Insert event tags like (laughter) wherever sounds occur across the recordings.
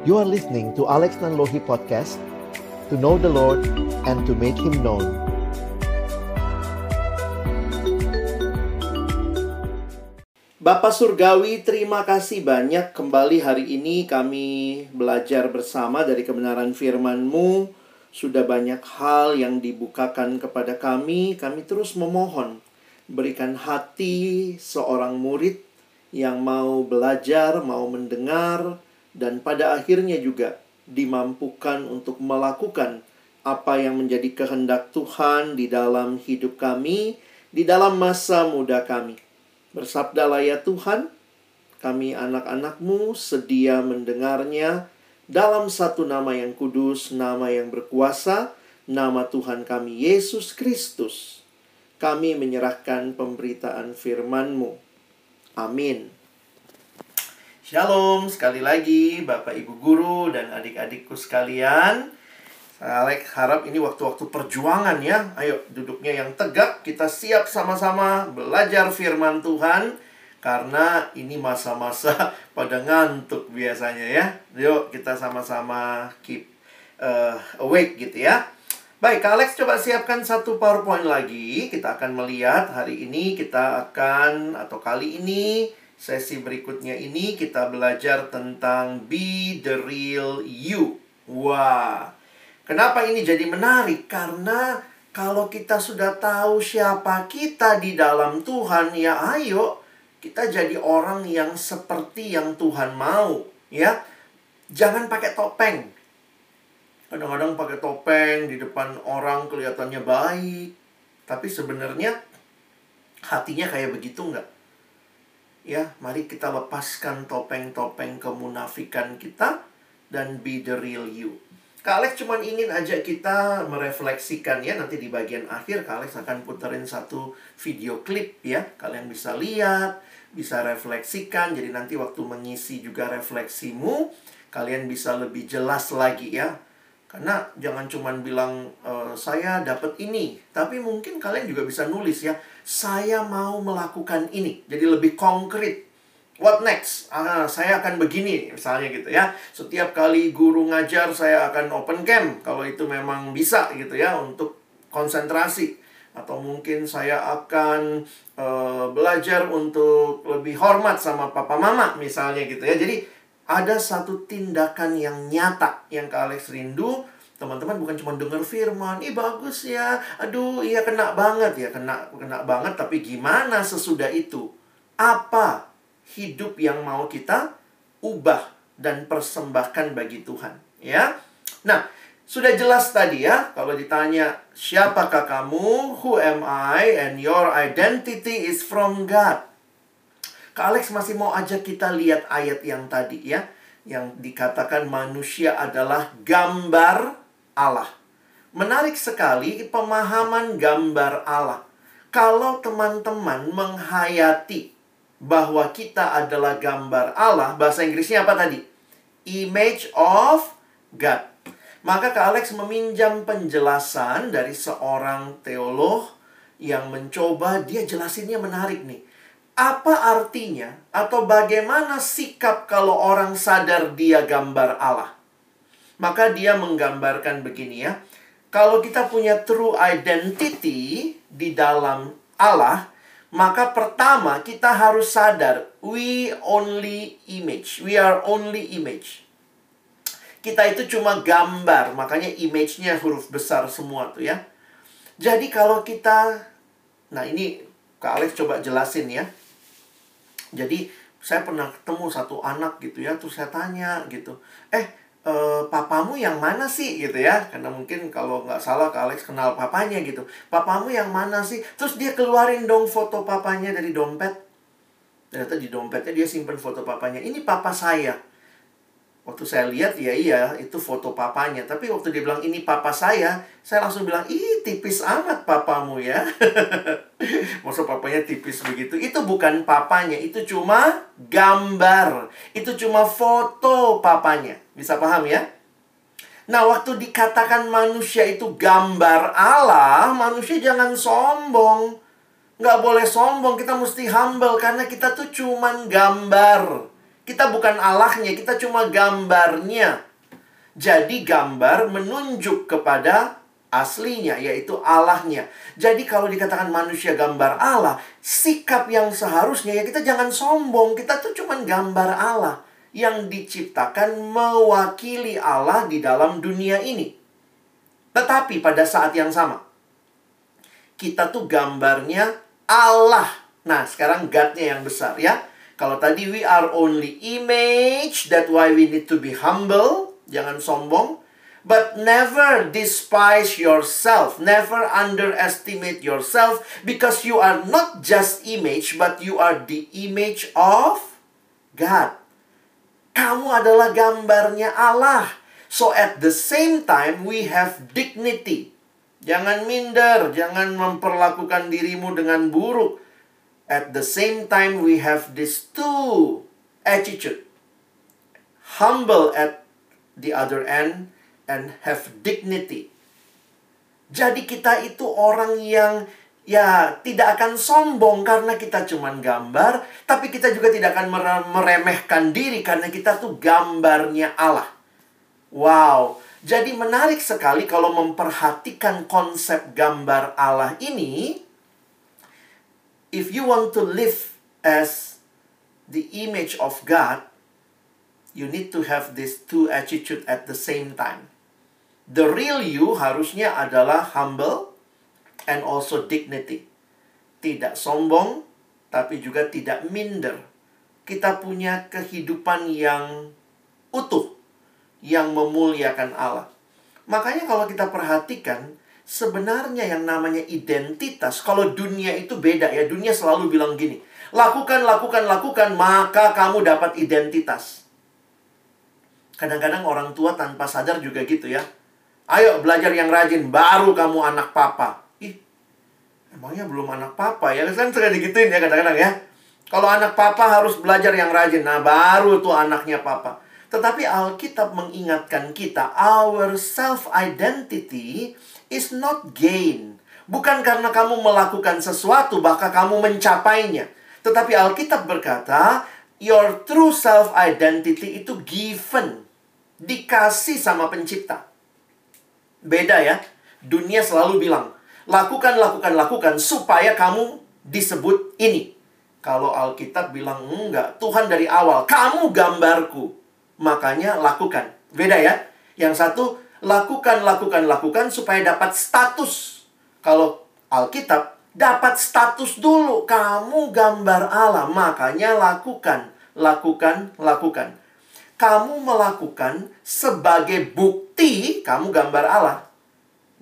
You are listening to Alex Nanlohi Podcast To know the Lord and to make Him known. Bapak Surgawi, terima kasih banyak. Kembali hari ini kami belajar bersama dari kebenaran firman-Mu. Sudah banyak hal yang dibukakan kepada kami, kami terus memohon berikan hati seorang murid yang mau belajar, mau mendengar, dan pada akhirnya juga dimampukan untuk melakukan apa yang menjadi kehendak Tuhan di dalam hidup kami, di dalam masa muda kami. Bersabdalah ya Tuhan, kami anak-anakmu sedia mendengarnya dalam satu nama yang kudus, nama yang berkuasa, nama Tuhan kami Yesus Kristus. Kami menyerahkan pemberitaan firman-Mu. Amin. Shalom, sekali lagi Bapak Ibu Guru dan adik-adikku sekalian. Alex harap ini waktu-waktu perjuangan ya. Ayo duduknya yang tegak, kita siap sama-sama belajar firman Tuhan. Karena ini masa-masa (laughs) pada ngantuk biasanya ya. Yuk kita sama-sama keep uh, awake gitu ya. Baik, Alex coba siapkan satu PowerPoint lagi. Kita akan melihat hari ini kita akan atau kali ini sesi berikutnya ini kita belajar tentang be the real you. Wah. Kenapa ini jadi menarik? Karena kalau kita sudah tahu siapa kita di dalam Tuhan, ya ayo kita jadi orang yang seperti yang Tuhan mau, ya. Jangan pakai topeng. Kadang-kadang pakai topeng di depan orang kelihatannya baik, tapi sebenarnya hatinya kayak begitu nggak? Ya, mari kita lepaskan topeng-topeng kemunafikan kita dan be the real you. Kak Alex cuma ingin aja kita merefleksikan ya nanti di bagian akhir Kak Alex akan puterin satu video klip ya. Kalian bisa lihat bisa refleksikan. Jadi nanti waktu mengisi juga refleksimu kalian bisa lebih jelas lagi ya karena jangan cuma bilang e, saya dapat ini tapi mungkin kalian juga bisa nulis ya saya mau melakukan ini jadi lebih konkret What next? Ah, saya akan begini, misalnya gitu ya. Setiap kali guru ngajar, saya akan open camp. Kalau itu memang bisa gitu ya, untuk konsentrasi. Atau mungkin saya akan uh, belajar untuk lebih hormat sama papa mama, misalnya gitu ya. Jadi, ada satu tindakan yang nyata yang ke Alex rindu. Teman-teman bukan cuma dengar firman, ih bagus ya, aduh iya kena banget ya, kena kena banget. Tapi gimana sesudah itu? Apa hidup yang mau kita ubah dan persembahkan bagi Tuhan, ya. Nah, sudah jelas tadi ya, kalau ditanya siapakah kamu, who am I, and your identity is from God. Kak Alex masih mau ajak kita lihat ayat yang tadi ya, yang dikatakan manusia adalah gambar Allah. Menarik sekali pemahaman gambar Allah. Kalau teman-teman menghayati bahwa kita adalah gambar Allah, bahasa Inggrisnya apa tadi? Image of God. Maka Kak Alex meminjam penjelasan dari seorang teolog yang mencoba, dia jelasinnya menarik nih. Apa artinya atau bagaimana sikap kalau orang sadar dia gambar Allah? Maka dia menggambarkan begini ya. Kalau kita punya true identity di dalam Allah, maka pertama kita harus sadar we only image. We are only image. Kita itu cuma gambar, makanya image-nya huruf besar semua tuh ya. Jadi kalau kita nah ini Kak Alex coba jelasin ya. Jadi saya pernah ketemu satu anak gitu ya, terus saya tanya gitu. Eh, e, papamu yang mana sih? Gitu ya karena mungkin kalau nggak salah Kak Alex kenal papanya gitu papamu yang mana sih? Terus dia keluarin dong foto papanya dari dompet. Ternyata di dompetnya dia simpen foto papanya ini papa saya waktu saya lihat ya iya itu foto papanya. Tapi waktu dia bilang ini papa saya saya langsung bilang ih tipis amat papamu ya. (laughs) Maksud papanya tipis begitu. Itu bukan papanya itu cuma gambar. Itu cuma foto papanya. Bisa paham ya? Nah, waktu dikatakan manusia itu gambar Allah, manusia jangan sombong. Nggak boleh sombong, kita mesti humble karena kita tuh cuman gambar. Kita bukan Allahnya, kita cuma gambarnya. Jadi gambar menunjuk kepada aslinya, yaitu Allahnya. Jadi kalau dikatakan manusia gambar Allah, sikap yang seharusnya ya kita jangan sombong. Kita tuh cuma gambar Allah yang diciptakan mewakili Allah di dalam dunia ini. Tetapi pada saat yang sama, kita tuh gambarnya Allah. Nah, sekarang God-nya yang besar ya. Kalau tadi we are only image, that why we need to be humble. Jangan sombong. But never despise yourself. Never underestimate yourself. Because you are not just image, but you are the image of God. Kamu adalah gambarnya Allah. So at the same time, we have dignity. Jangan minder, jangan memperlakukan dirimu dengan buruk. At the same time, we have this two attitude. Humble at the other end and have dignity. Jadi kita itu orang yang ya tidak akan sombong karena kita cuman gambar, tapi kita juga tidak akan meremehkan diri karena kita tuh gambarnya Allah. Wow, jadi menarik sekali kalau memperhatikan konsep gambar Allah ini. If you want to live as the image of God, you need to have these two attitude at the same time. The real you harusnya adalah humble and also dignity. Tidak sombong, tapi juga tidak minder. Kita punya kehidupan yang utuh yang memuliakan Allah. Makanya kalau kita perhatikan, sebenarnya yang namanya identitas, kalau dunia itu beda ya, dunia selalu bilang gini, lakukan, lakukan, lakukan, maka kamu dapat identitas. Kadang-kadang orang tua tanpa sadar juga gitu ya. Ayo belajar yang rajin, baru kamu anak papa. Ih, emangnya belum anak papa ya? Kan sering digituin ya kadang-kadang ya. Kalau anak papa harus belajar yang rajin, nah baru tuh anaknya papa. Tetapi Alkitab mengingatkan kita, our self-identity is not gain. Bukan karena kamu melakukan sesuatu, bahkan kamu mencapainya. Tetapi Alkitab berkata, your true self-identity itu given. Dikasih sama pencipta. Beda ya. Dunia selalu bilang, lakukan, lakukan, lakukan, supaya kamu disebut ini. Kalau Alkitab bilang, enggak, Tuhan dari awal, kamu gambarku makanya lakukan. Beda ya. Yang satu, lakukan, lakukan, lakukan supaya dapat status. Kalau Alkitab, dapat status dulu. Kamu gambar Allah, makanya lakukan, lakukan, lakukan. Kamu melakukan sebagai bukti kamu gambar Allah.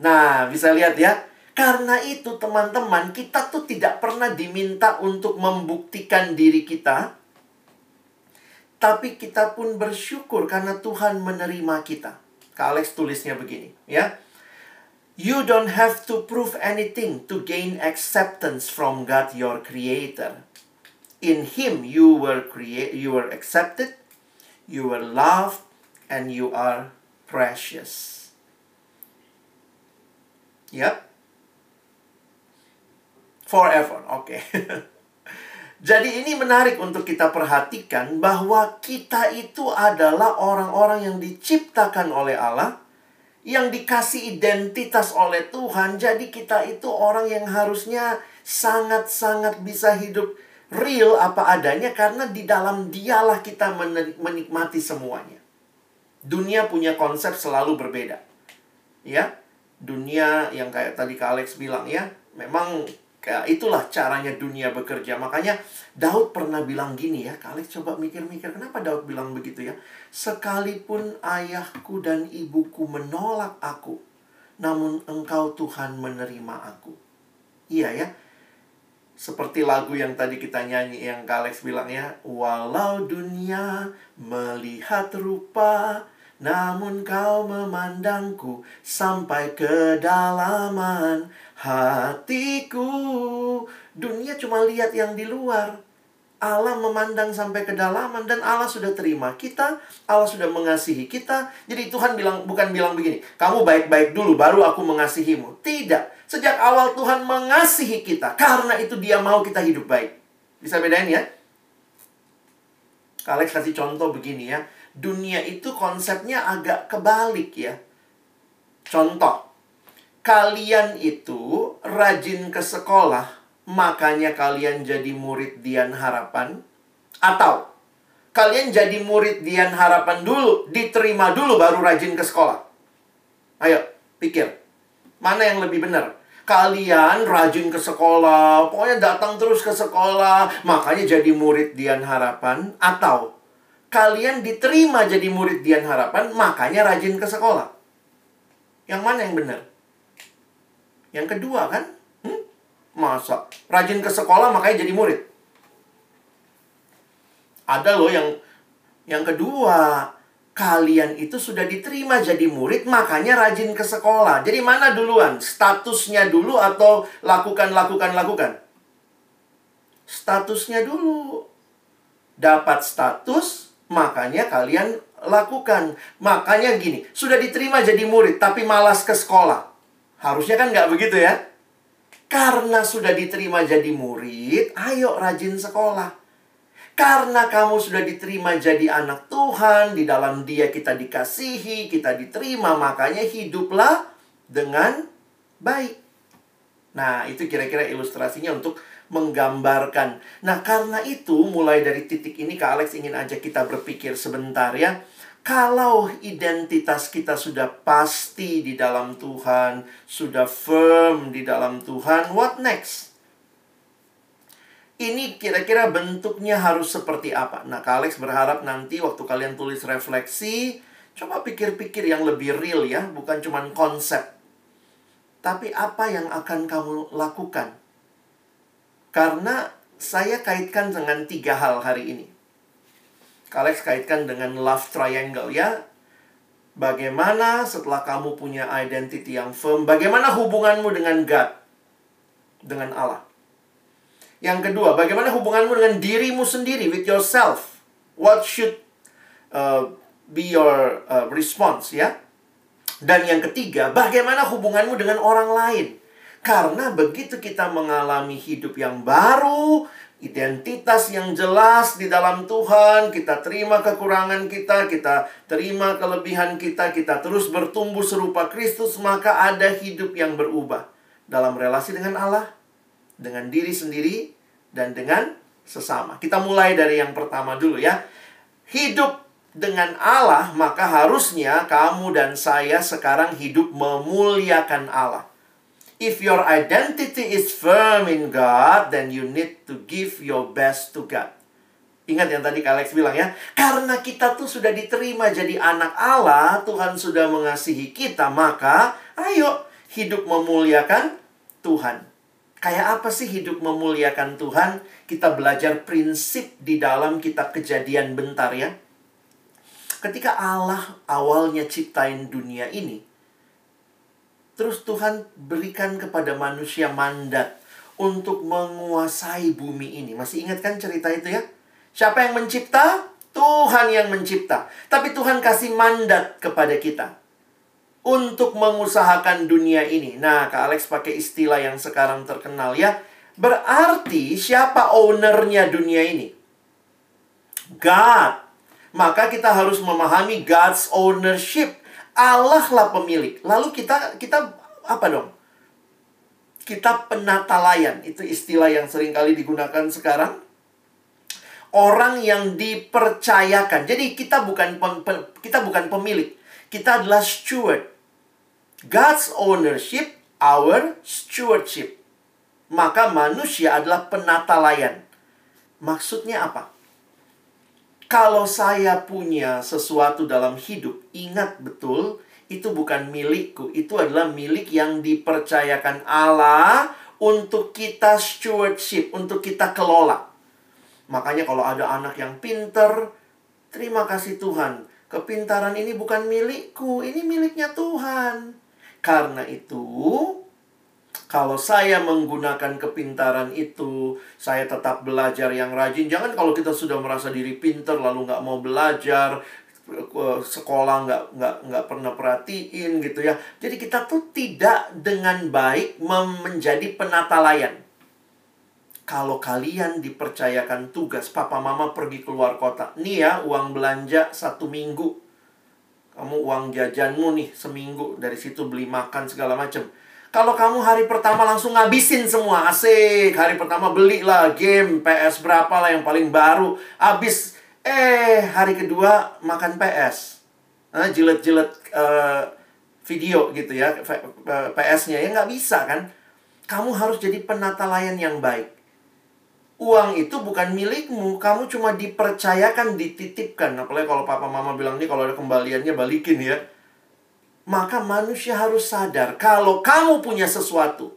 Nah, bisa lihat ya. Karena itu teman-teman, kita tuh tidak pernah diminta untuk membuktikan diri kita tapi kita pun bersyukur karena Tuhan menerima kita. Kak Alex tulisnya begini, ya. You don't have to prove anything to gain acceptance from God your creator. In him you were create you were accepted, you were loved and you are precious. Yep. Forever. Okay. (laughs) Jadi ini menarik untuk kita perhatikan bahwa kita itu adalah orang-orang yang diciptakan oleh Allah, yang dikasih identitas oleh Tuhan. Jadi kita itu orang yang harusnya sangat-sangat bisa hidup real apa adanya karena di dalam dialah kita menikmati semuanya. Dunia punya konsep selalu berbeda. Ya, dunia yang kayak tadi Kak Alex bilang ya, memang itulah caranya dunia bekerja. Makanya Daud pernah bilang gini ya. Kali coba mikir-mikir kenapa Daud bilang begitu ya. Sekalipun ayahku dan ibuku menolak aku. Namun engkau Tuhan menerima aku. Iya ya. Seperti lagu yang tadi kita nyanyi yang Kalex bilang ya. Walau dunia melihat rupa namun kau memandangku sampai kedalaman hatiku. Dunia cuma lihat yang di luar. Allah memandang sampai kedalaman dan Allah sudah terima kita, Allah sudah mengasihi kita. Jadi Tuhan bilang bukan bilang begini, kamu baik-baik dulu baru aku mengasihimu. Tidak. Sejak awal Tuhan mengasihi kita, karena itu Dia mau kita hidup baik. Bisa bedain ya? Alex kasih contoh begini ya. Dunia itu konsepnya agak kebalik ya. Contoh, kalian itu rajin ke sekolah, makanya kalian jadi murid Dian Harapan. Atau, kalian jadi murid Dian Harapan dulu, diterima dulu baru rajin ke sekolah. Ayo, pikir. Mana yang lebih benar? Kalian rajin ke sekolah, pokoknya datang terus ke sekolah, makanya jadi murid Dian Harapan. Atau, kalian diterima jadi murid Dian Harapan, makanya rajin ke sekolah. Yang mana yang benar? Yang kedua kan? Hmm? Masa? Rajin ke sekolah makanya jadi murid. Ada loh yang yang kedua, kalian itu sudah diterima jadi murid, makanya rajin ke sekolah. Jadi mana duluan? Statusnya dulu atau lakukan, lakukan, lakukan? Statusnya dulu. Dapat status, makanya kalian lakukan. Makanya gini, sudah diterima jadi murid, tapi malas ke sekolah. Harusnya kan nggak begitu ya? Karena sudah diterima jadi murid, ayo rajin sekolah. Karena kamu sudah diterima jadi anak Tuhan, di dalam Dia kita dikasihi, kita diterima, makanya hiduplah dengan baik. Nah, itu kira-kira ilustrasinya untuk menggambarkan. Nah, karena itu mulai dari titik ini Kak Alex ingin ajak kita berpikir sebentar ya. Kalau identitas kita sudah pasti di dalam Tuhan, sudah firm di dalam Tuhan, what next? ini kira-kira bentuknya harus seperti apa? Nah, Kak Alex berharap nanti waktu kalian tulis refleksi, coba pikir-pikir yang lebih real ya, bukan cuma konsep. Tapi apa yang akan kamu lakukan? Karena saya kaitkan dengan tiga hal hari ini. Kak Alex kaitkan dengan love triangle ya. Bagaimana setelah kamu punya identity yang firm, bagaimana hubunganmu dengan God? Dengan Allah. Yang kedua, bagaimana hubunganmu dengan dirimu sendiri, with yourself? What should uh, be your uh, response, ya? Dan yang ketiga, bagaimana hubunganmu dengan orang lain? Karena begitu kita mengalami hidup yang baru, identitas yang jelas di dalam Tuhan, kita terima kekurangan kita, kita terima kelebihan kita, kita terus bertumbuh serupa Kristus, maka ada hidup yang berubah dalam relasi dengan Allah, dengan diri sendiri dan dengan sesama. Kita mulai dari yang pertama dulu ya. Hidup dengan Allah, maka harusnya kamu dan saya sekarang hidup memuliakan Allah. If your identity is firm in God, then you need to give your best to God. Ingat yang tadi Alex bilang ya, karena kita tuh sudah diterima jadi anak Allah, Tuhan sudah mengasihi kita, maka ayo hidup memuliakan Tuhan. Kayak apa sih hidup memuliakan Tuhan? Kita belajar prinsip di dalam kitab kejadian bentar ya. Ketika Allah awalnya ciptain dunia ini, terus Tuhan berikan kepada manusia mandat untuk menguasai bumi ini. Masih ingat kan cerita itu ya? Siapa yang mencipta? Tuhan yang mencipta. Tapi Tuhan kasih mandat kepada kita untuk mengusahakan dunia ini. Nah, Kak Alex pakai istilah yang sekarang terkenal ya. Berarti siapa ownernya dunia ini? God. Maka kita harus memahami God's ownership. Allah lah pemilik. Lalu kita kita apa dong? Kita penata layan. Itu istilah yang sering kali digunakan sekarang. Orang yang dipercayakan. Jadi kita bukan pem, kita bukan pemilik. Kita adalah steward. God's ownership, our stewardship. Maka manusia adalah penata layan. Maksudnya apa? Kalau saya punya sesuatu dalam hidup, ingat betul, itu bukan milikku. Itu adalah milik yang dipercayakan Allah untuk kita stewardship, untuk kita kelola. Makanya kalau ada anak yang pinter, terima kasih Tuhan. Kepintaran ini bukan milikku, ini miliknya Tuhan. Karena itu, kalau saya menggunakan kepintaran itu, saya tetap belajar yang rajin. Jangan kalau kita sudah merasa diri pinter lalu nggak mau belajar, sekolah nggak nggak nggak pernah perhatiin gitu ya. Jadi kita tuh tidak dengan baik menjadi penata layan. kalau kalian dipercayakan tugas, papa mama pergi keluar kota. Nih ya, uang belanja satu minggu. Kamu uang jajanmu nih seminggu. Dari situ beli makan segala macam. Kalau kamu hari pertama langsung ngabisin semua, asik. Hari pertama belilah game PS berapa lah yang paling baru. Habis, eh hari kedua makan PS. Nah, jilet-jilet uh, video gitu ya, PS-nya. Ya nggak bisa kan. Kamu harus jadi penata layan yang baik uang itu bukan milikmu, kamu cuma dipercayakan, dititipkan. Apalagi kalau papa mama bilang nih kalau ada kembaliannya balikin ya. Maka manusia harus sadar kalau kamu punya sesuatu.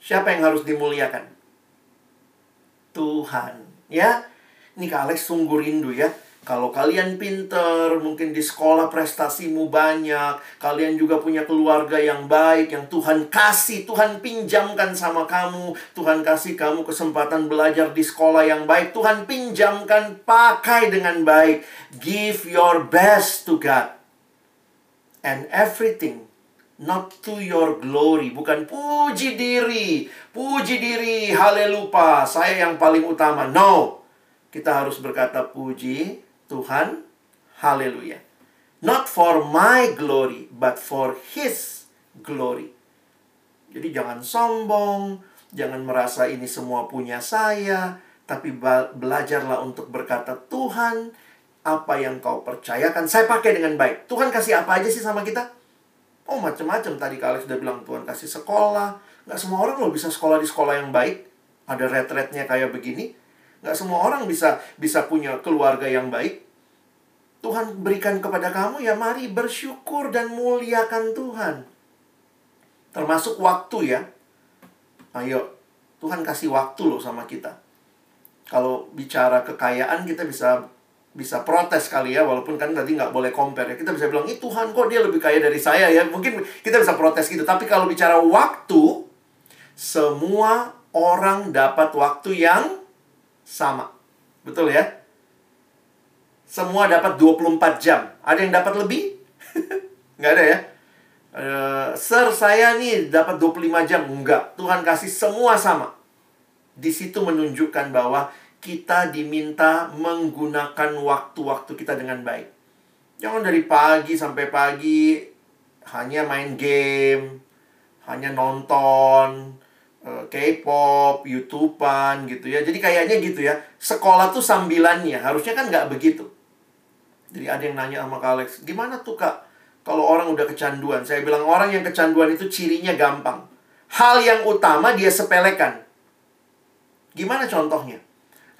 Siapa yang harus dimuliakan? Tuhan, ya. Ini Kak Alex sungguh rindu ya kalau kalian pinter, mungkin di sekolah prestasimu banyak, kalian juga punya keluarga yang baik, yang Tuhan kasih, Tuhan pinjamkan sama kamu, Tuhan kasih kamu kesempatan belajar di sekolah yang baik, Tuhan pinjamkan, pakai dengan baik. Give your best to God. And everything not to your glory, bukan puji diri, puji diri, haleluya, saya yang paling utama. No, kita harus berkata puji Tuhan. Haleluya. Not for my glory, but for His glory. Jadi jangan sombong, jangan merasa ini semua punya saya, tapi belajarlah untuk berkata, Tuhan, apa yang kau percayakan, saya pakai dengan baik. Tuhan kasih apa aja sih sama kita? Oh, macam-macam. Tadi Kak sudah bilang, Tuhan kasih sekolah. Nggak semua orang loh bisa sekolah di sekolah yang baik. Ada retretnya kayak begini. Nggak semua orang bisa bisa punya keluarga yang baik. Tuhan berikan kepada kamu, ya mari bersyukur dan muliakan Tuhan. Termasuk waktu ya. Ayo, Tuhan kasih waktu loh sama kita. Kalau bicara kekayaan kita bisa bisa protes kali ya, walaupun kan tadi nggak boleh compare ya. Kita bisa bilang, ini Tuhan kok dia lebih kaya dari saya ya. Mungkin kita bisa protes gitu. Tapi kalau bicara waktu, semua orang dapat waktu yang sama. Betul ya? Semua dapat 24 jam. Ada yang dapat lebih? (laughs) Nggak ada ya? Uh, Sir, saya nih dapat 25 jam. Enggak. Tuhan kasih semua sama. Di situ menunjukkan bahwa kita diminta menggunakan waktu-waktu kita dengan baik. Jangan dari pagi sampai pagi hanya main game, hanya nonton, Eh, K-pop, YouTubean gitu ya. Jadi kayaknya gitu ya. Sekolah tuh sambilannya. Harusnya kan nggak begitu. Jadi ada yang nanya sama Kak Alex, gimana tuh Kak? Kalau orang udah kecanduan. Saya bilang orang yang kecanduan itu cirinya gampang. Hal yang utama dia sepelekan. Gimana contohnya?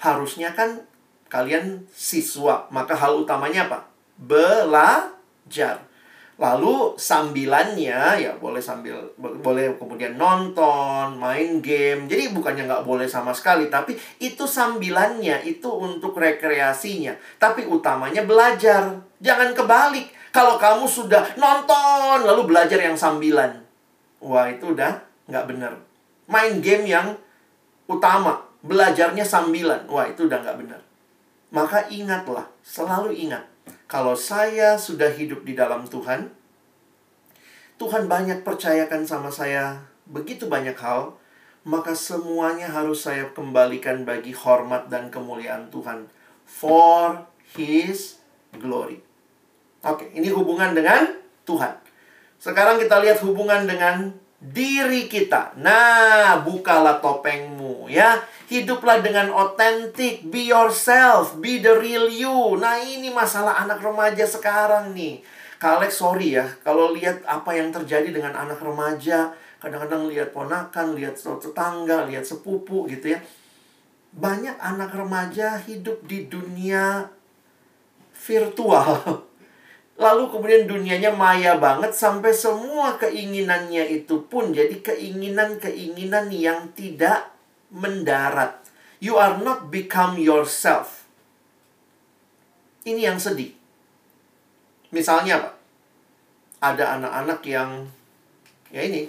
Harusnya kan kalian siswa. Maka hal utamanya apa? Belajar. Lalu sambilannya ya boleh sambil boleh kemudian nonton, main game. Jadi bukannya nggak boleh sama sekali, tapi itu sambilannya itu untuk rekreasinya. Tapi utamanya belajar. Jangan kebalik. Kalau kamu sudah nonton lalu belajar yang sambilan, wah itu udah nggak benar. Main game yang utama, belajarnya sambilan, wah itu udah nggak benar. Maka ingatlah, selalu ingat kalau saya sudah hidup di dalam Tuhan, Tuhan banyak percayakan sama saya begitu banyak hal, maka semuanya harus saya kembalikan bagi hormat dan kemuliaan Tuhan. For His glory. Oke, ini hubungan dengan Tuhan. Sekarang kita lihat hubungan dengan diri kita. Nah, bukalah topengmu ya. Hiduplah dengan otentik, be yourself, be the real you. Nah, ini masalah anak remaja sekarang nih. Kak sorry ya, kalau lihat apa yang terjadi dengan anak remaja, kadang-kadang lihat ponakan, lihat tetangga, lihat sepupu gitu ya. Banyak anak remaja hidup di dunia virtual. (laughs) Lalu kemudian dunianya maya banget sampai semua keinginannya itu pun jadi keinginan-keinginan yang tidak mendarat. You are not become yourself. Ini yang sedih. Misalnya apa? Ada anak-anak yang ya ini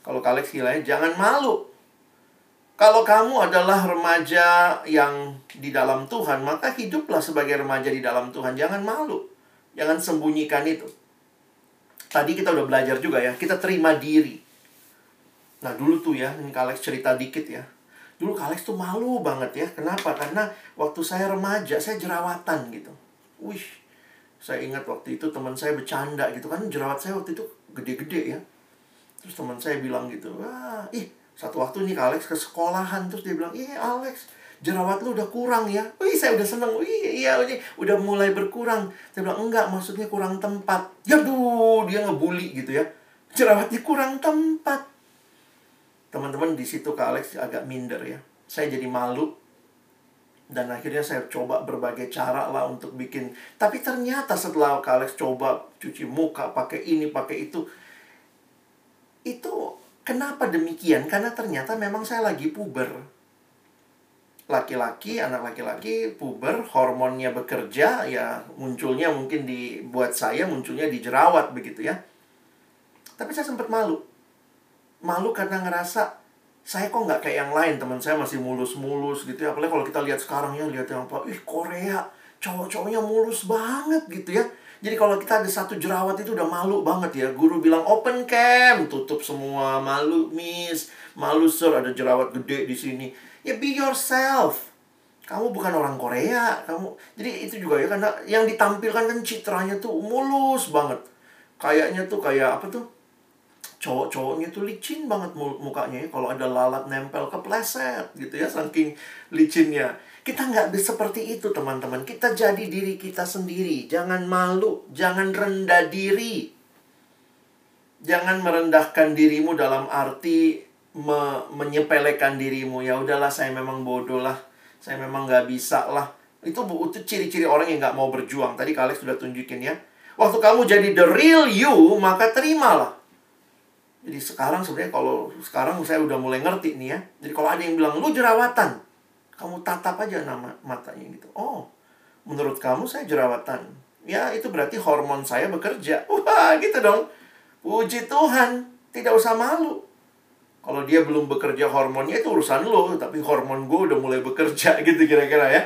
kalau kalian istilahnya jangan malu. Kalau kamu adalah remaja yang di dalam Tuhan, maka hiduplah sebagai remaja di dalam Tuhan. Jangan malu. Jangan sembunyikan itu. Tadi kita udah belajar juga ya, kita terima diri. Nah dulu tuh ya, ini Alex cerita dikit ya. Dulu Kak Alex tuh malu banget ya. Kenapa? Karena waktu saya remaja, saya jerawatan gitu. Wih, saya ingat waktu itu teman saya bercanda gitu kan. Jerawat saya waktu itu gede-gede ya. Terus teman saya bilang gitu, wah, ih, satu waktu nih Alex ke sekolahan. Terus dia bilang, ih Alex, jerawat lu udah kurang ya. Wih, saya udah seneng. Wih, iya, ini udah mulai berkurang. Saya bilang, enggak, maksudnya kurang tempat. Ya duh, dia ngebully gitu ya. Jerawatnya kurang tempat teman-teman di situ Kak Alex agak minder ya. Saya jadi malu dan akhirnya saya coba berbagai cara lah untuk bikin. Tapi ternyata setelah Kak Alex coba cuci muka pakai ini pakai itu, itu kenapa demikian? Karena ternyata memang saya lagi puber. Laki-laki, anak laki-laki puber, hormonnya bekerja, ya munculnya mungkin di buat saya munculnya di jerawat begitu ya. Tapi saya sempat malu. Malu karena ngerasa saya kok nggak kayak yang lain teman saya masih mulus-mulus gitu ya. Apalagi kalau kita lihat sekarang ya lihat yang apa ih Korea cowok-cowoknya mulus banget gitu ya. Jadi kalau kita ada satu jerawat itu udah malu banget ya. Guru bilang open cam tutup semua. Malu miss. Malu sir ada jerawat gede di sini ya be yourself. Kamu bukan orang Korea kamu jadi itu juga ya karena yang ditampilkan kan citranya tuh mulus banget. Kayaknya tuh kayak apa tuh? Cowok-cowoknya tuh licin banget mukanya ya kalau ada lalat nempel kepleset gitu ya saking licinnya. Kita nggak bisa seperti itu teman-teman. Kita jadi diri kita sendiri. Jangan malu jangan rendah diri. Jangan merendahkan dirimu dalam arti me menyepelekan dirimu ya udahlah saya memang bodoh lah saya memang nggak bisa lah itu itu ciri-ciri orang yang nggak mau berjuang tadi kalian sudah tunjukin ya waktu kamu jadi the real you maka terimalah jadi sekarang sebenarnya kalau sekarang saya udah mulai ngerti nih ya. Jadi kalau ada yang bilang lu jerawatan, kamu tatap aja nama matanya gitu. Oh, menurut kamu saya jerawatan. Ya itu berarti hormon saya bekerja. (laughs) Wah gitu dong. Puji Tuhan, tidak usah malu. Kalau dia belum bekerja hormonnya itu urusan lo, tapi hormon gue udah mulai bekerja (laughs) gitu kira-kira ya.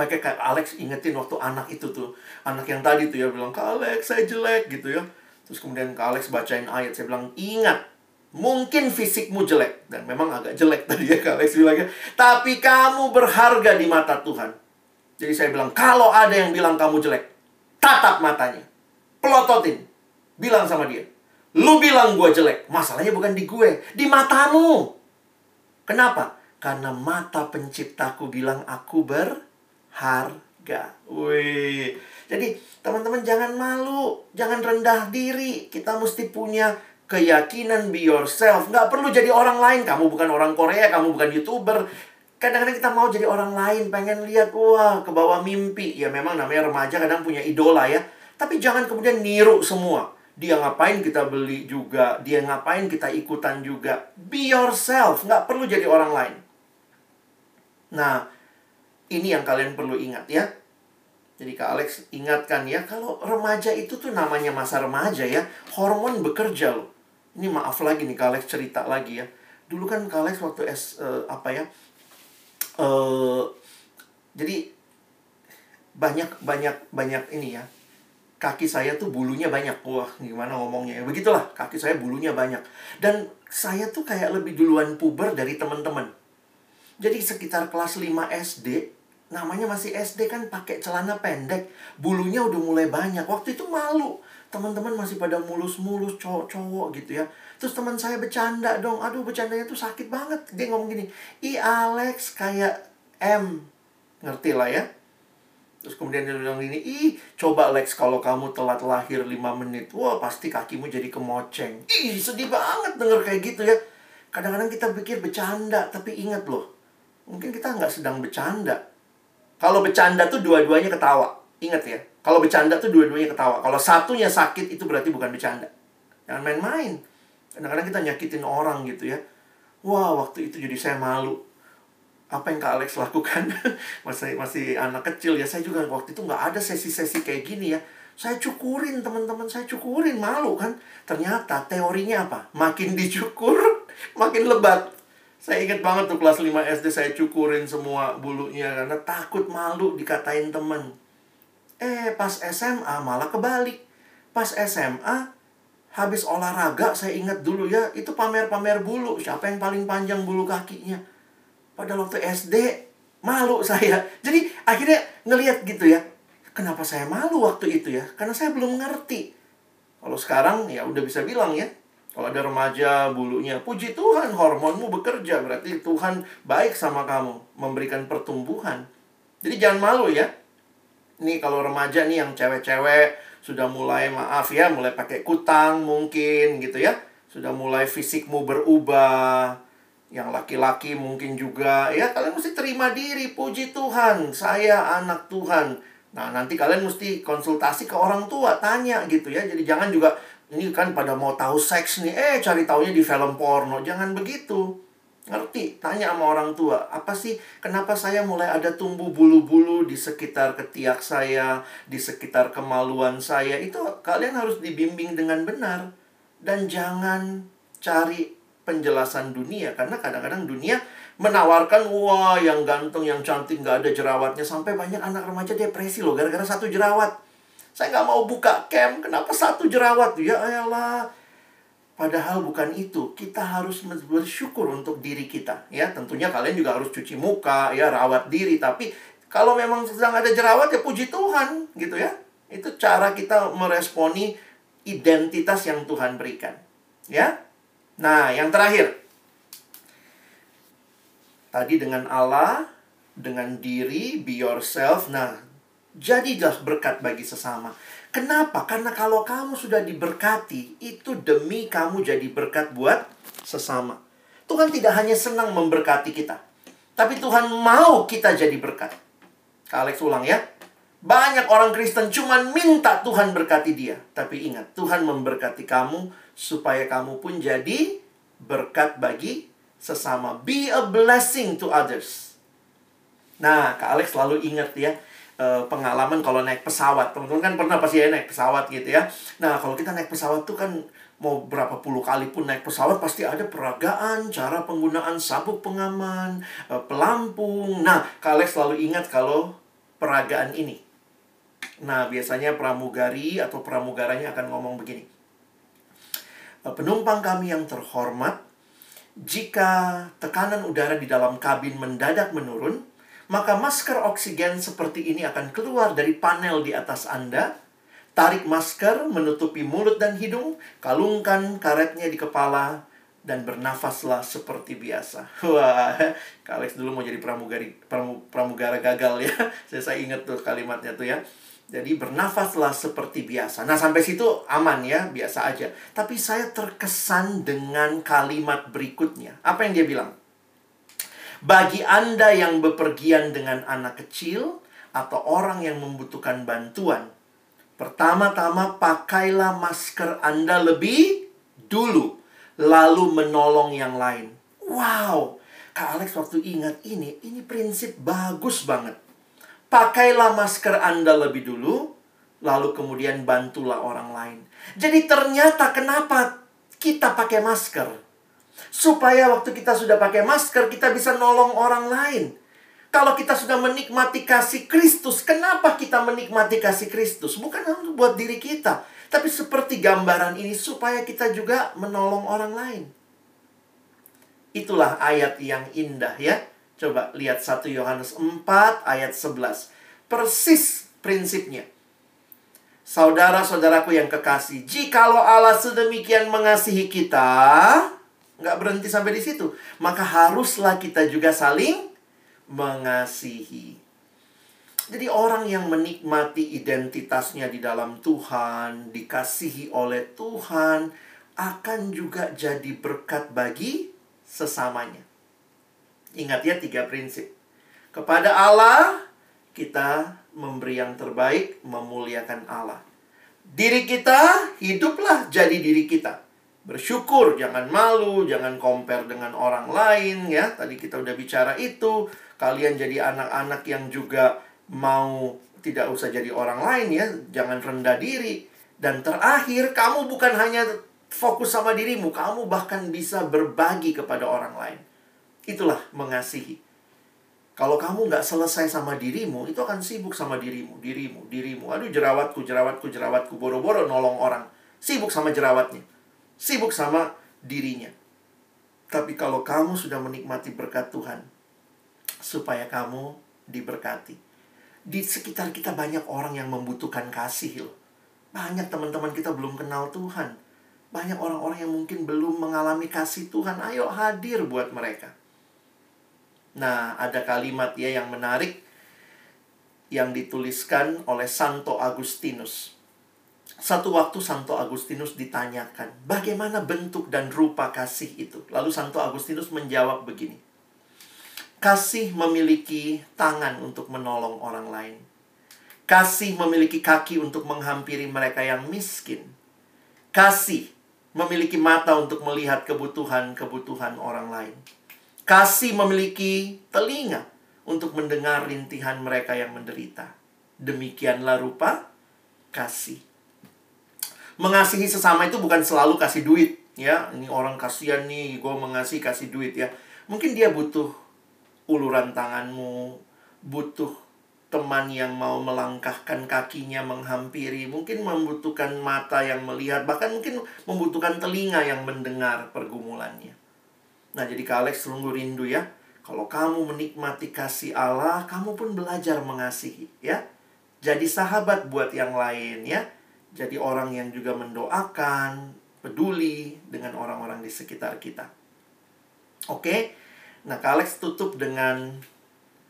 Makanya Kak Alex ingetin waktu anak itu tuh. Anak yang tadi tuh ya bilang, Kak Alex saya jelek gitu ya Terus kemudian Kak Alex bacain ayat, saya bilang, ingat, mungkin fisikmu jelek. Dan memang agak jelek (laughs) tadi ya Kak Alex bilangnya. Tapi kamu berharga di mata Tuhan. Jadi saya bilang, kalau ada yang bilang kamu jelek, tatap matanya. Pelototin. Bilang sama dia. Lu bilang gue jelek. Masalahnya bukan di gue, di matamu. Kenapa? Karena mata penciptaku bilang aku berharga. Wih. Jadi teman-teman jangan malu, jangan rendah diri. Kita mesti punya keyakinan be yourself. Nggak perlu jadi orang lain. Kamu bukan orang Korea, kamu bukan YouTuber. Kadang-kadang kita mau jadi orang lain, pengen lihat, wah, ke bawah mimpi. Ya memang namanya remaja kadang punya idola ya. Tapi jangan kemudian niru semua. Dia ngapain kita beli juga, dia ngapain kita ikutan juga. Be yourself, nggak perlu jadi orang lain. Nah, ini yang kalian perlu ingat ya. Jadi Kak Alex ingatkan ya, kalau remaja itu tuh namanya masa remaja ya, hormon bekerja loh. Ini maaf lagi nih Kak Alex cerita lagi ya. Dulu kan Kak Alex waktu S uh, apa ya? Uh, jadi banyak banyak banyak ini ya. Kaki saya tuh bulunya banyak. Wah, gimana ngomongnya ya. Begitulah, kaki saya bulunya banyak. Dan saya tuh kayak lebih duluan puber dari teman-teman. Jadi sekitar kelas 5 SD, namanya masih SD kan pakai celana pendek bulunya udah mulai banyak waktu itu malu teman-teman masih pada mulus-mulus cowok-cowok gitu ya terus teman saya bercanda dong aduh bercandanya tuh sakit banget dia ngomong gini i Alex kayak M ngerti lah ya terus kemudian dia bilang gini ih coba Alex kalau kamu telat lahir 5 menit wah pasti kakimu jadi kemoceng ih sedih banget denger kayak gitu ya kadang-kadang kita pikir bercanda tapi ingat loh mungkin kita nggak sedang bercanda kalau bercanda tuh dua-duanya ketawa. Ingat ya. Kalau bercanda tuh dua-duanya ketawa. Kalau satunya sakit itu berarti bukan bercanda. Jangan main-main. Kadang-kadang kita nyakitin orang gitu ya. Wah, waktu itu jadi saya malu. Apa yang Kak Alex lakukan? (laughs) masih masih anak kecil ya. Saya juga waktu itu nggak ada sesi-sesi kayak gini ya. Saya cukurin teman-teman, saya cukurin malu kan. Ternyata teorinya apa? Makin dicukur, (laughs) makin lebat. Saya ingat banget tuh kelas 5 SD saya cukurin semua bulunya karena takut malu dikatain temen. Eh, pas SMA malah kebalik. Pas SMA, habis olahraga saya ingat dulu ya, itu pamer-pamer bulu. Siapa yang paling panjang bulu kakinya? Padahal waktu SD malu saya. Jadi akhirnya ngelihat gitu ya. Kenapa saya malu waktu itu ya? Karena saya belum ngerti. Kalau sekarang ya udah bisa bilang ya. Kalau ada remaja bulunya, puji Tuhan hormonmu bekerja. Berarti Tuhan baik sama kamu. Memberikan pertumbuhan. Jadi jangan malu ya. Nih kalau remaja nih yang cewek-cewek sudah mulai maaf ya, mulai pakai kutang mungkin gitu ya. Sudah mulai fisikmu berubah. Yang laki-laki mungkin juga ya kalian mesti terima diri, puji Tuhan. Saya anak Tuhan Nah, nanti kalian mesti konsultasi ke orang tua, tanya gitu ya. Jadi jangan juga ini kan pada mau tahu seks nih, eh cari taunya di film porno. Jangan begitu. Ngerti? Tanya sama orang tua, apa sih kenapa saya mulai ada tumbuh bulu-bulu di sekitar ketiak saya, di sekitar kemaluan saya? Itu kalian harus dibimbing dengan benar. Dan jangan cari penjelasan dunia. Karena kadang-kadang dunia menawarkan wah yang ganteng yang cantik nggak ada jerawatnya. Sampai banyak anak remaja depresi loh gara-gara satu jerawat. Saya nggak mau buka cam kenapa satu jerawat? Ya ayalah padahal bukan itu. Kita harus bersyukur untuk diri kita. Ya tentunya kalian juga harus cuci muka ya rawat diri. Tapi kalau memang sedang ada jerawat ya puji Tuhan gitu ya. Itu cara kita meresponi identitas yang Tuhan berikan. Ya nah yang terakhir Tadi dengan Allah, dengan diri, be yourself. Nah, jadilah berkat bagi sesama. Kenapa? Karena kalau kamu sudah diberkati, itu demi kamu jadi berkat buat sesama. Tuhan tidak hanya senang memberkati kita, tapi Tuhan mau kita jadi berkat. Kak Alex ulang ya. Banyak orang Kristen cuma minta Tuhan berkati dia. Tapi ingat, Tuhan memberkati kamu supaya kamu pun jadi berkat bagi sesama. Be a blessing to others. Nah, Kak Alex selalu ingat ya, eh, pengalaman kalau naik pesawat. Teman-teman kan pernah pasti ya naik pesawat gitu ya. Nah, kalau kita naik pesawat tuh kan mau berapa puluh kali pun naik pesawat pasti ada peragaan, cara penggunaan sabuk pengaman, eh, pelampung. Nah, Kak Alex selalu ingat kalau peragaan ini. Nah, biasanya pramugari atau pramugaranya akan ngomong begini. Eh, penumpang kami yang terhormat, jika tekanan udara di dalam kabin mendadak menurun, maka masker oksigen seperti ini akan keluar dari panel di atas Anda. Tarik masker, menutupi mulut dan hidung, kalungkan karetnya di kepala, dan bernafaslah seperti biasa. (laughs) Wah, Kak dulu mau jadi pramugari, pramugara gagal ya. (laughs) Saya, saya ingat tuh kalimatnya tuh ya. Jadi bernafaslah seperti biasa. Nah, sampai situ aman ya, biasa aja. Tapi saya terkesan dengan kalimat berikutnya. Apa yang dia bilang? Bagi Anda yang bepergian dengan anak kecil atau orang yang membutuhkan bantuan, pertama-tama pakailah masker Anda lebih dulu, lalu menolong yang lain. Wow, Kak Alex waktu ingat ini, ini prinsip bagus banget Pakailah masker Anda lebih dulu, lalu kemudian bantulah orang lain. Jadi ternyata kenapa kita pakai masker? Supaya waktu kita sudah pakai masker, kita bisa nolong orang lain. Kalau kita sudah menikmati kasih Kristus, kenapa kita menikmati kasih Kristus? Bukan buat diri kita, tapi seperti gambaran ini supaya kita juga menolong orang lain. Itulah ayat yang indah ya. Coba lihat 1 Yohanes 4 ayat 11. Persis prinsipnya. Saudara-saudaraku yang kekasih, jikalau Allah sedemikian mengasihi kita, nggak berhenti sampai di situ, maka haruslah kita juga saling mengasihi. Jadi orang yang menikmati identitasnya di dalam Tuhan, dikasihi oleh Tuhan, akan juga jadi berkat bagi sesamanya. Ingat ya tiga prinsip. Kepada Allah, kita memberi yang terbaik, memuliakan Allah. Diri kita, hiduplah jadi diri kita. Bersyukur, jangan malu, jangan compare dengan orang lain ya. Tadi kita udah bicara itu. Kalian jadi anak-anak yang juga mau tidak usah jadi orang lain ya. Jangan rendah diri. Dan terakhir, kamu bukan hanya fokus sama dirimu, kamu bahkan bisa berbagi kepada orang lain. Itulah mengasihi. Kalau kamu nggak selesai sama dirimu, itu akan sibuk sama dirimu, dirimu, dirimu. Aduh jerawatku, jerawatku, jerawatku, boro-boro nolong orang. Sibuk sama jerawatnya. Sibuk sama dirinya. Tapi kalau kamu sudah menikmati berkat Tuhan, supaya kamu diberkati. Di sekitar kita banyak orang yang membutuhkan kasih loh. Banyak teman-teman kita belum kenal Tuhan. Banyak orang-orang yang mungkin belum mengalami kasih Tuhan. Ayo hadir buat mereka. Nah, ada kalimat ya yang menarik yang dituliskan oleh Santo Agustinus. Satu waktu Santo Agustinus ditanyakan, bagaimana bentuk dan rupa kasih itu? Lalu Santo Agustinus menjawab begini. Kasih memiliki tangan untuk menolong orang lain. Kasih memiliki kaki untuk menghampiri mereka yang miskin. Kasih memiliki mata untuk melihat kebutuhan-kebutuhan orang lain. Kasih memiliki telinga untuk mendengar rintihan mereka yang menderita. Demikianlah rupa kasih. Mengasihi sesama itu bukan selalu kasih duit, ya. Ini orang kasihan nih, gue mengasihi kasih duit ya. Mungkin dia butuh uluran tanganmu, butuh teman yang mau melangkahkan kakinya menghampiri, mungkin membutuhkan mata yang melihat, bahkan mungkin membutuhkan telinga yang mendengar pergumulannya. Nah, jadi Kak Alex sungguh rindu ya. Kalau kamu menikmati kasih Allah, kamu pun belajar mengasihi, ya. Jadi sahabat buat yang lain, ya. Jadi orang yang juga mendoakan, peduli dengan orang-orang di sekitar kita. Oke, nah Kak Alex tutup dengan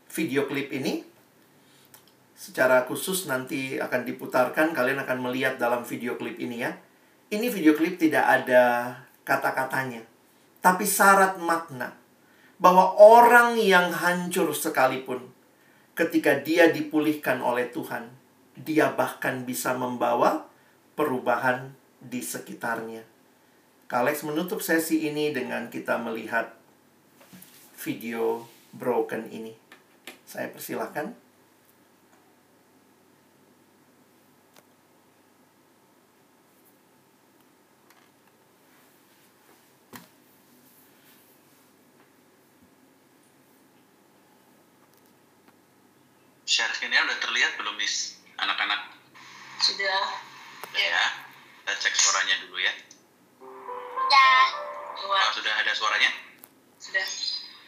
video klip ini secara khusus nanti akan diputarkan kalian akan melihat dalam video klip ini ya ini video klip tidak ada kata-katanya tapi syarat makna bahwa orang yang hancur sekalipun ketika dia dipulihkan oleh Tuhan dia bahkan bisa membawa perubahan di sekitarnya. Kalex menutup sesi ini dengan kita melihat video broken ini. Saya persilahkan share screen-nya udah terlihat belum, Miss? Anak-anak? Sudah. Ya. Kita cek suaranya dulu ya. Ya. Oh, sudah ada suaranya? Sudah.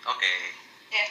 Oke. Okay. Ya.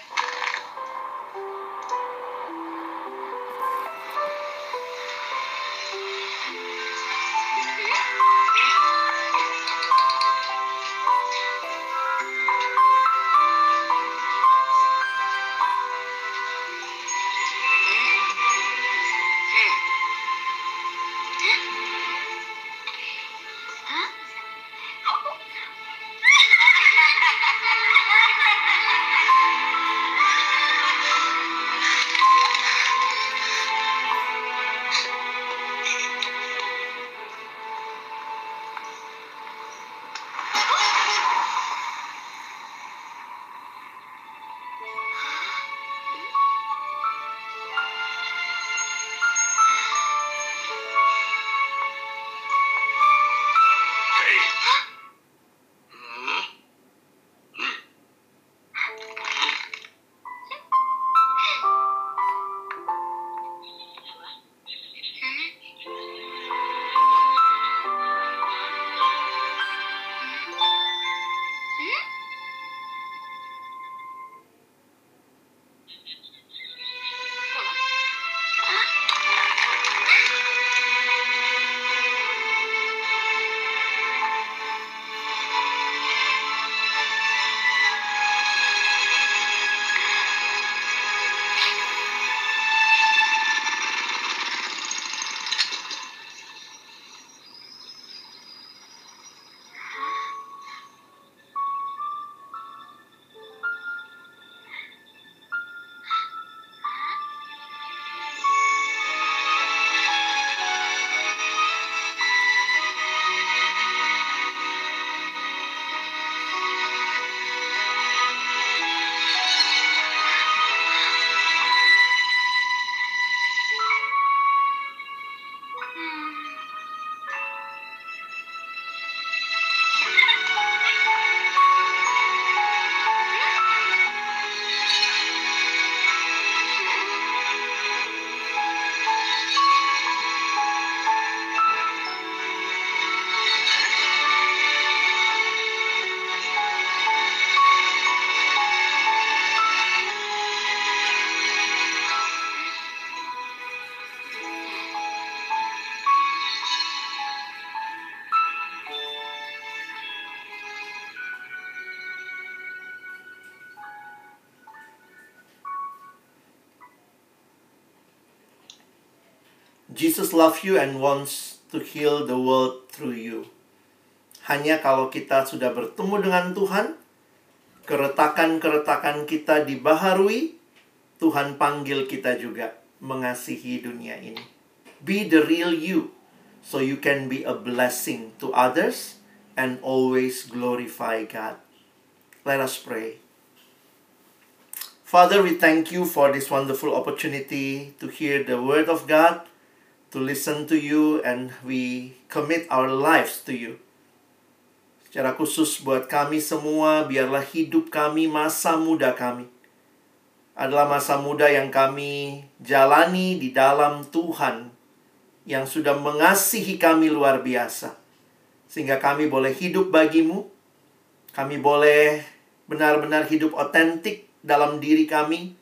Jesus love you and wants to heal the world through you. Hanya kalau kita sudah bertemu dengan Tuhan, keretakan-keretakan kita dibaharui, Tuhan panggil kita juga mengasihi dunia ini. Be the real you, so you can be a blessing to others and always glorify God. Let us pray. Father, we thank you for this wonderful opportunity to hear the Word of God, to listen to you, and we commit our lives to you. Secara khusus buat kami semua, biarlah hidup kami, masa muda kami, adalah masa muda yang kami jalani di dalam Tuhan yang sudah mengasihi kami luar biasa. Sehingga kami boleh hidup bagimu, kami boleh benar-benar hidup otentik dalam diri kami,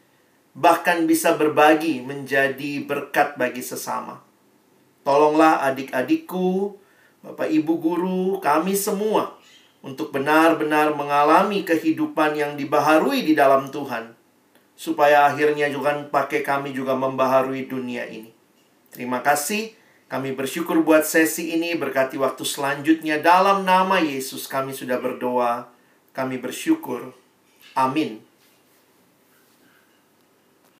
bahkan bisa berbagi menjadi berkat bagi sesama. Tolonglah adik-adikku, Bapak Ibu guru, kami semua untuk benar-benar mengalami kehidupan yang dibaharui di dalam Tuhan, supaya akhirnya juga pakai kami juga membaharui dunia ini. Terima kasih. Kami bersyukur buat sesi ini, berkati waktu selanjutnya. Dalam nama Yesus kami sudah berdoa. Kami bersyukur. Amin.